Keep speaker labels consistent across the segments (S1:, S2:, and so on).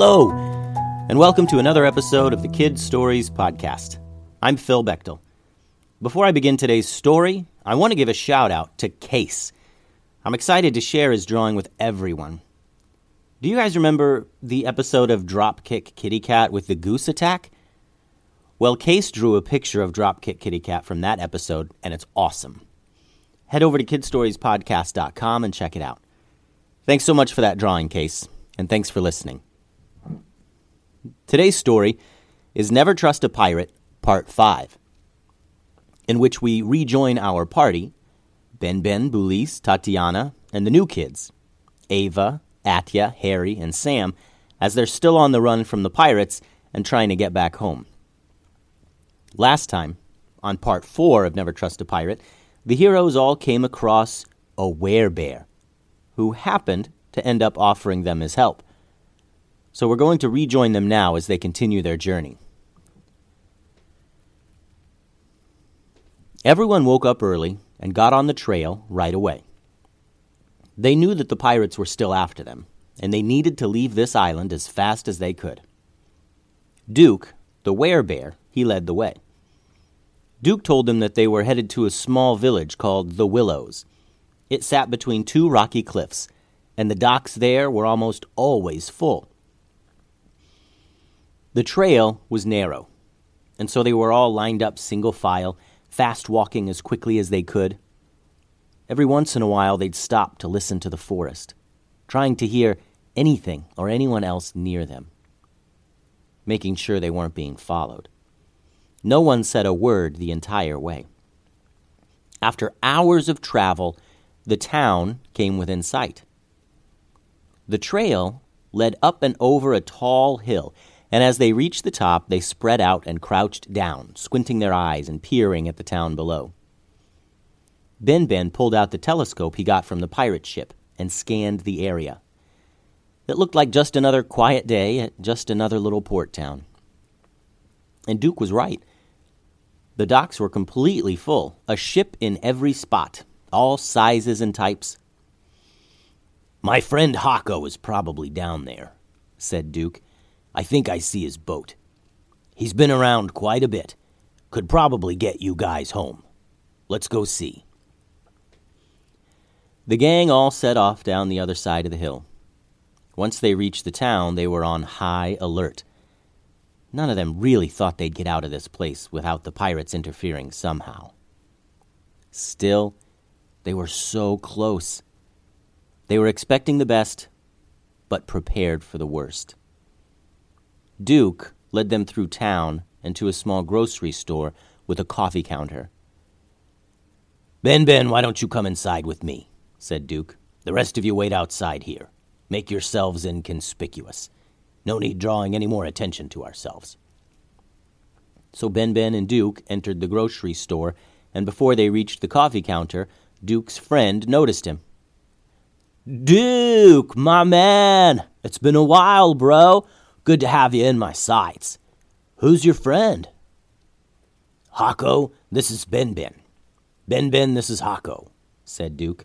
S1: Hello, and welcome to another episode of the Kid Stories Podcast. I'm Phil Bechtel. Before I begin today's story, I want to give a shout out to Case. I'm excited to share his drawing with everyone. Do you guys remember the episode of Dropkick Kitty Cat with the goose attack? Well, Case drew a picture of Dropkick Kitty Cat from that episode, and it's awesome. Head over to kidstoriespodcast.com and check it out. Thanks so much for that drawing, Case, and thanks for listening. Today's story is Never Trust a Pirate, Part 5, in which we rejoin our party Ben Ben, Bulis, Tatiana, and the new kids Ava, Atya, Harry, and Sam as they're still on the run from the pirates and trying to get back home. Last time, on part four of Never Trust a Pirate, the heroes all came across a werebear, who happened to end up offering them his help. So we're going to rejoin them now as they continue their journey. Everyone woke up early and got on the trail right away. They knew that the pirates were still after them, and they needed to leave this island as fast as they could. Duke, the werebear, he led the way. Duke told them that they were headed to a small village called the Willows. It sat between two rocky cliffs, and the docks there were almost always full. The trail was narrow, and so they were all lined up single file, fast walking as quickly as they could. Every once in a while, they'd stop to listen to the forest, trying to hear anything or anyone else near them, making sure they weren't being followed. No one said a word the entire way. After hours of travel, the town came within sight. The trail led up and over a tall hill, and as they reached the top, they spread out and crouched down, squinting their eyes and peering at the town below. Ben Ben pulled out the telescope he got from the pirate ship and scanned the area. It looked like just another quiet day at just another little port town. And Duke was right. The docks were completely full, a ship in every spot, all sizes and types. My friend Hako is probably down there, said Duke. I think I see his boat. He's been around quite a bit. Could probably get you guys home. Let's go see. The gang all set off down the other side of the hill. Once they reached the town, they were on high alert. None of them really thought they'd get out of this place without the pirates interfering somehow. Still, they were so close. They were expecting the best, but prepared for the worst. Duke led them through town and to a small grocery store with a coffee counter. Ben Ben, why don't you come inside with me? said Duke. The rest of you wait outside here. Make yourselves inconspicuous. No need drawing any more attention to ourselves. So Ben Ben and Duke entered the grocery store, and before they reached the coffee counter, Duke's friend noticed him. Duke, my man! It's been a while, bro. Good to have you in my sights. Who's your friend? Hako, this is Ben Ben. Ben Ben, this is Hako, said Duke.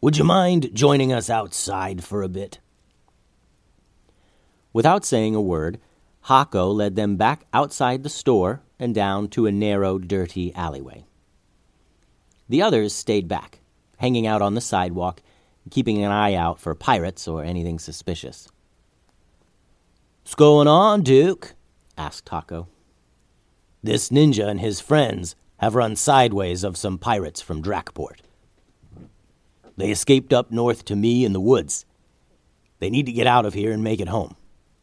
S1: Would you mind joining us outside for a bit? Without saying a word, Hako led them back outside the store and down to a narrow, dirty alleyway. The others stayed back, hanging out on the sidewalk, keeping an eye out for pirates or anything suspicious. What's going on, Duke? asked Hako. This ninja and his friends have run sideways of some pirates from Drakport. They escaped up north to me in the woods. They need to get out of here and make it home.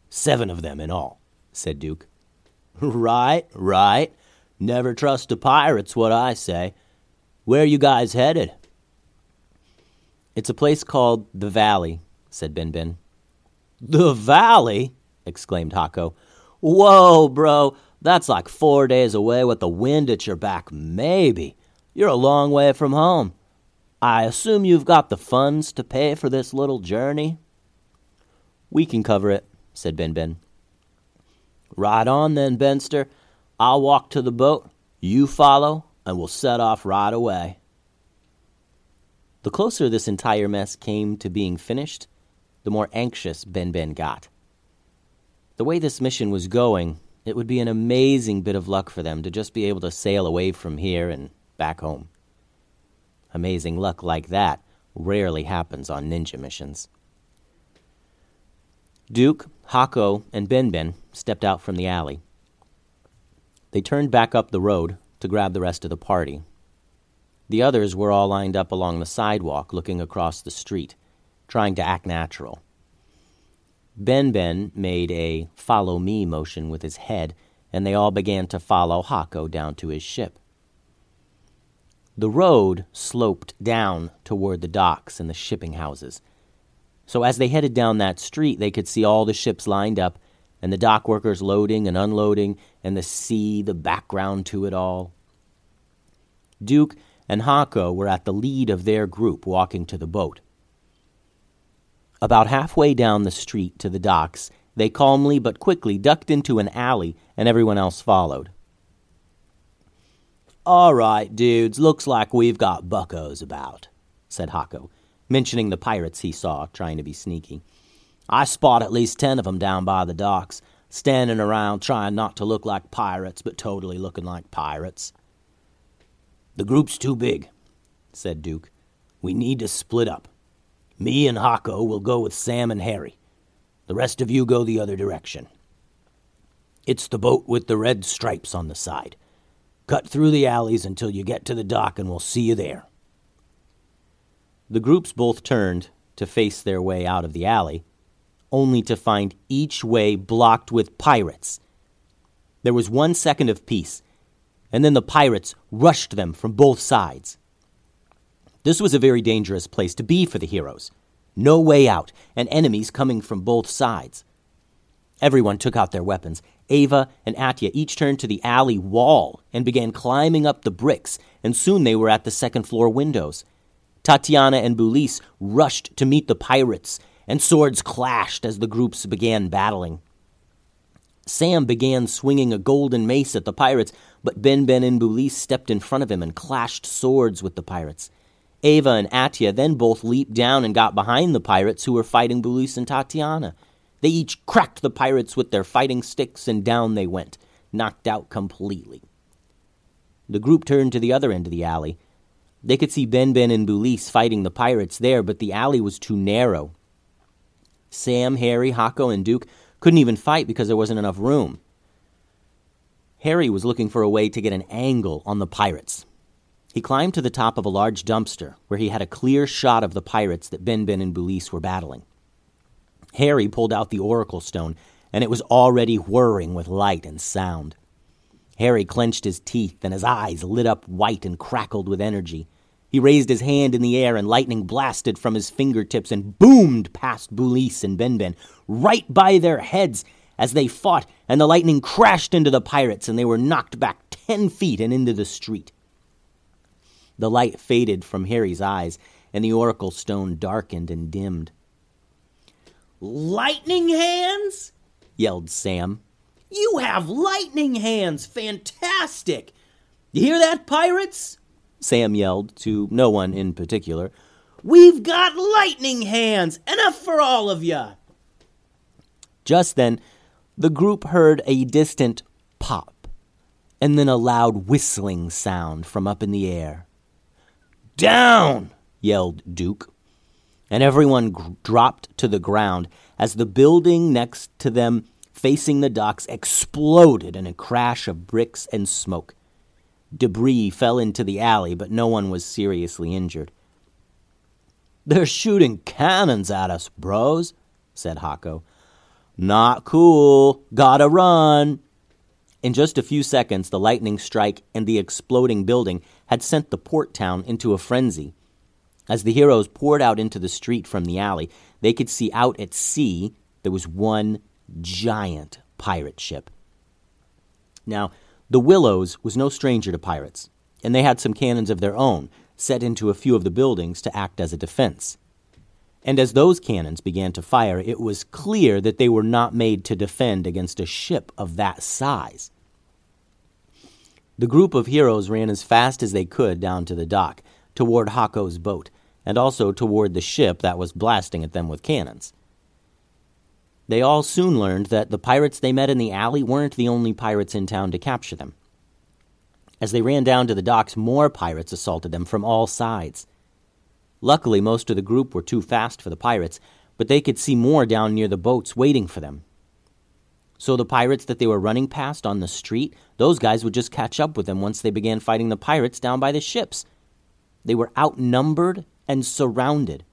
S1: Seven of them in all, said Duke. right, right. Never trust a pirate's what I say. Where are you guys headed? It's a place called the Valley, said Ben Ben. The Valley? Exclaimed Hako. Whoa, bro, that's like four days away with the wind at your back, maybe. You're a long way from home. I assume you've got the funds to pay for this little journey? We can cover it, said Ben Ben. Right on then, Benster. I'll walk to the boat, you follow, and we'll set off right away. The closer this entire mess came to being finished, the more anxious Ben Ben got. The way this mission was going, it would be an amazing bit of luck for them to just be able to sail away from here and back home. Amazing luck like that rarely happens on ninja missions. Duke, Hako, and Benben stepped out from the alley. They turned back up the road to grab the rest of the party. The others were all lined up along the sidewalk looking across the street, trying to act natural. Benben made a follow me motion with his head, and they all began to follow Hako down to his ship. The road sloped down toward the docks and the shipping houses. So as they headed down that street, they could see all the ships lined up and the dock workers loading and unloading, and the sea, the background to it all. Duke and Hako were at the lead of their group walking to the boat. About halfway down the street to the docks, they calmly but quickly ducked into an alley, and everyone else followed.
S2: All right, dudes, looks like we've got buckos about, said Hako, mentioning the pirates he saw, trying to be sneaky. I spot at least ten of 'em down by the docks, standing around trying not to look like pirates, but totally looking like pirates.
S3: The group's too big, said Duke. We need to split up. Me and Hako will go with Sam and Harry. The rest of you go the other direction. It's the boat with the red stripes on the side. Cut through the alleys until you get to the dock, and we'll see you there.
S1: The groups both turned to face their way out of the alley, only to find each way blocked with pirates. There was one second of peace, and then the pirates rushed them from both sides. This was a very dangerous place to be for the heroes. No way out, and enemies coming from both sides. Everyone took out their weapons. Ava and Atya each turned to the alley wall and began climbing up the bricks, and soon they were at the second floor windows. Tatiana and Bulis rushed to meet the pirates and swords clashed as the groups began battling. Sam began swinging a golden mace at the pirates, but Benben and Bulis stepped in front of him and clashed swords with the pirates. Ava and Atya then both leaped down and got behind the pirates who were fighting Bulis and Tatiana. They each cracked the pirates with their fighting sticks, and down they went, knocked out completely. The group turned to the other end of the alley. They could see Ben Ben and Bulis fighting the pirates there, but the alley was too narrow. Sam, Harry, Hako, and Duke couldn't even fight because there wasn't enough room. Harry was looking for a way to get an angle on the pirates. He climbed to the top of a large dumpster where he had a clear shot of the pirates that Ben Ben and Bulis were battling. Harry pulled out the oracle stone, and it was already whirring with light and sound. Harry clenched his teeth, and his eyes lit up white and crackled with energy. He raised his hand in the air, and lightning blasted from his fingertips and boomed past Bulis and Benben, right by their heads as they fought, and the lightning crashed into the pirates, and they were knocked back ten feet and into the street. The light faded from Harry's eyes, and the oracle stone darkened and dimmed.
S4: Lightning hands? yelled Sam. You have lightning hands! Fantastic! You hear that, pirates?
S1: Sam yelled to no one in particular.
S4: We've got lightning hands! Enough for all of you!
S1: Just then, the group heard a distant pop, and then a loud whistling sound from up in the air.
S3: Down!
S1: yelled Duke. And everyone g- dropped to the ground as the building next to them, facing the docks, exploded in a crash of bricks and smoke. Debris fell into the alley, but no one was seriously injured.
S3: They're shooting cannons at us, bros, said Hako. Not cool. Gotta run.
S1: In just a few seconds, the lightning strike and the exploding building had sent the port town into a frenzy. As the heroes poured out into the street from the alley, they could see out at sea there was one giant pirate ship. Now, the Willows was no stranger to pirates, and they had some cannons of their own set into a few of the buildings to act as a defense. And as those cannons began to fire, it was clear that they were not made to defend against a ship of that size. The group of heroes ran as fast as they could down to the dock, toward Hako's boat, and also toward the ship that was blasting at them with cannons. They all soon learned that the pirates they met in the alley weren't the only pirates in town to capture them. As they ran down to the docks, more pirates assaulted them from all sides. Luckily, most of the group were too fast for the pirates, but they could see more down near the boats waiting for them. So the pirates that they were running past on the street, those guys would just catch up with them once they began fighting the pirates down by the ships. They were outnumbered and surrounded.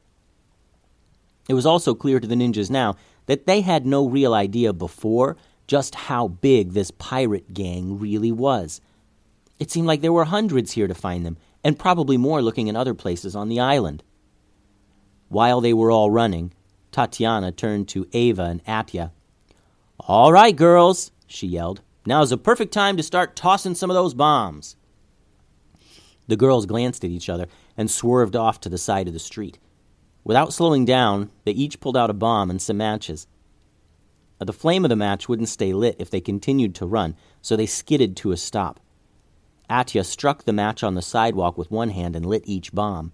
S1: It was also clear to the ninjas now that they had no real idea before just how big this pirate gang really was. It seemed like there were hundreds here to find them, and probably more looking in other places on the island. While they were all running, Tatiana turned to Ava and Atya. All right, girls, she yelled. Now's a perfect time to start tossing some of those bombs. The girls glanced at each other and swerved off to the side of the street. Without slowing down, they each pulled out a bomb and some matches. The flame of the match wouldn't stay lit if they continued to run, so they skidded to a stop. Atya struck the match on the sidewalk with one hand and lit each bomb.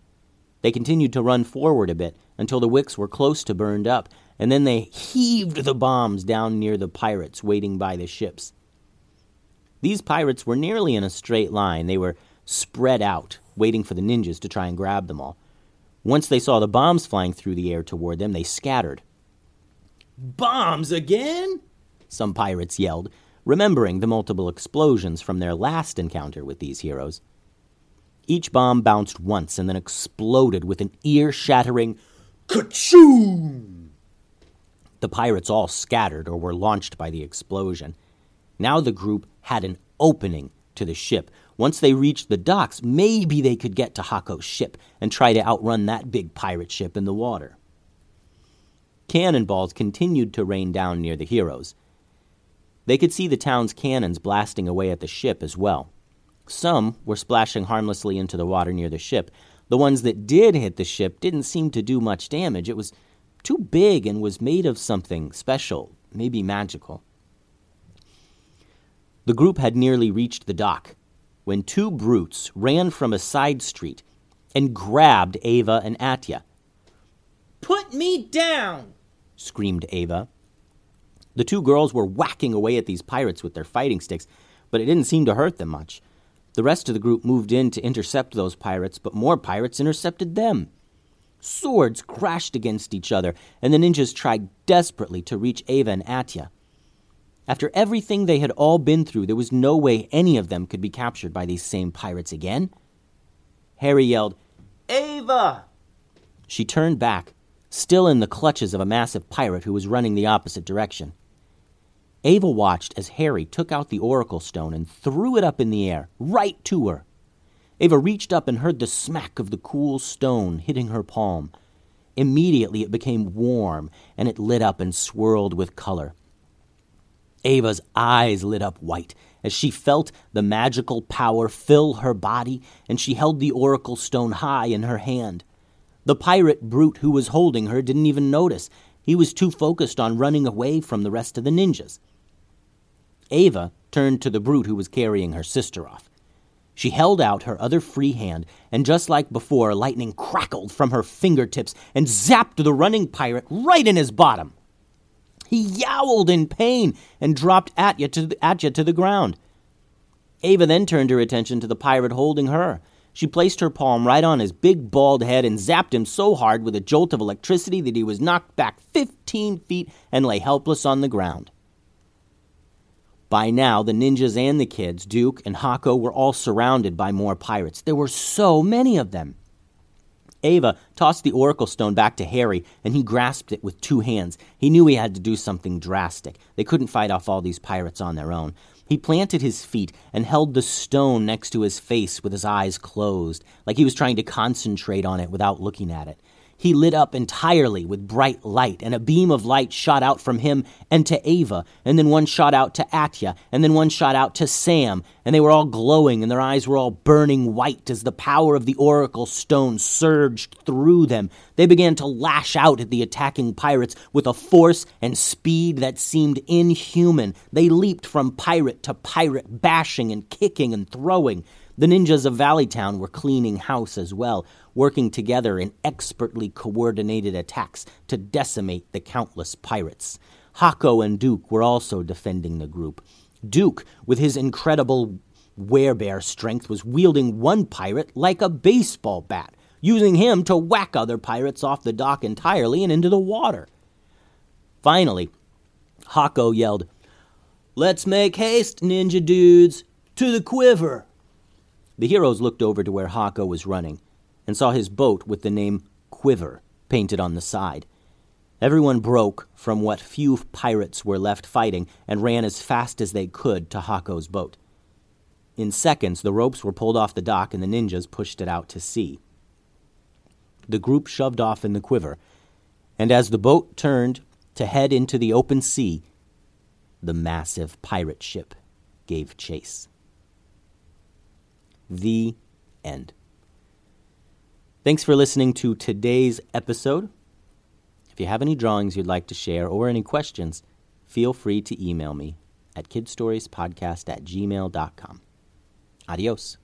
S1: They continued to run forward a bit until the wicks were close to burned up, and then they heaved the bombs down near the pirates waiting by the ships. These pirates were nearly in a straight line. They were spread out, waiting for the ninjas to try and grab them all. Once they saw the bombs flying through the air toward them, they scattered.
S4: Bombs again?
S1: Some pirates yelled, remembering the multiple explosions from their last encounter with these heroes. Each bomb bounced once and then exploded with an ear shattering
S4: Kachoom!
S1: The pirates all scattered or were launched by the explosion. Now the group had an opening to the ship. Once they reached the docks, maybe they could get to Hako's ship and try to outrun that big pirate ship in the water. Cannonballs continued to rain down near the heroes. They could see the town's cannons blasting away at the ship as well. Some were splashing harmlessly into the water near the ship. The ones that did hit the ship didn't seem to do much damage. It was too big and was made of something special, maybe magical. The group had nearly reached the dock when two brutes ran from a side street and grabbed Ava and Atya.
S4: Put me down!
S1: screamed Ava. The two girls were whacking away at these pirates with their fighting sticks, but it didn't seem to hurt them much. The rest of the group moved in to intercept those pirates, but more pirates intercepted them. Swords crashed against each other, and the ninjas tried desperately to reach Ava and Atya. After everything they had all been through, there was no way any of them could be captured by these same pirates again. Harry yelled,
S4: Ava!
S1: She turned back, still in the clutches of a massive pirate who was running the opposite direction. Ava watched as Harry took out the oracle stone and threw it up in the air, right to her. Ava reached up and heard the smack of the cool stone hitting her palm. Immediately it became warm and it lit up and swirled with color. Ava's eyes lit up white as she felt the magical power fill her body and she held the oracle stone high in her hand. The pirate brute who was holding her didn't even notice. He was too focused on running away from the rest of the ninjas. Ava turned to the brute who was carrying her sister off. She held out her other free hand, and just like before, lightning crackled from her fingertips and zapped the running pirate right in his bottom. He yowled in pain and dropped Atya to the, Atya to the ground. Ava then turned her attention to the pirate holding her. She placed her palm right on his big bald head and zapped him so hard with a jolt of electricity that he was knocked back fifteen feet and lay helpless on the ground. By now, the ninjas and the kids, Duke and Hako, were all surrounded by more pirates. There were so many of them. Ava tossed the oracle stone back to Harry, and he grasped it with two hands. He knew he had to do something drastic. They couldn't fight off all these pirates on their own. He planted his feet and held the stone next to his face with his eyes closed, like he was trying to concentrate on it without looking at it. He lit up entirely with bright light, and a beam of light shot out from him and to Ava, and then one shot out to Atya, and then one shot out to Sam, and they were all glowing, and their eyes were all burning white as the power of the oracle stone surged through them. They began to lash out at the attacking pirates with a force and speed that seemed inhuman. They leaped from pirate to pirate, bashing and kicking and throwing. The ninjas of Valleytown were cleaning house as well, working together in expertly coordinated attacks to decimate the countless pirates. Hako and Duke were also defending the group. Duke, with his incredible werebear strength, was wielding one pirate like a baseball bat, using him to whack other pirates off the dock entirely and into the water. Finally, Hako yelled, Let's make haste, ninja dudes! To the quiver! The heroes looked over to where Hako was running and saw his boat with the name Quiver painted on the side. Everyone broke from what few pirates were left fighting and ran as fast as they could to Hako's boat. In seconds, the ropes were pulled off the dock and the ninjas pushed it out to sea. The group shoved off in the quiver, and as the boat turned to head into the open sea, the massive pirate ship gave chase. The end. Thanks for listening to today's episode. If you have any drawings you'd like to share or any questions, feel free to email me at kidstoriespodcast at gmail.com. Adios.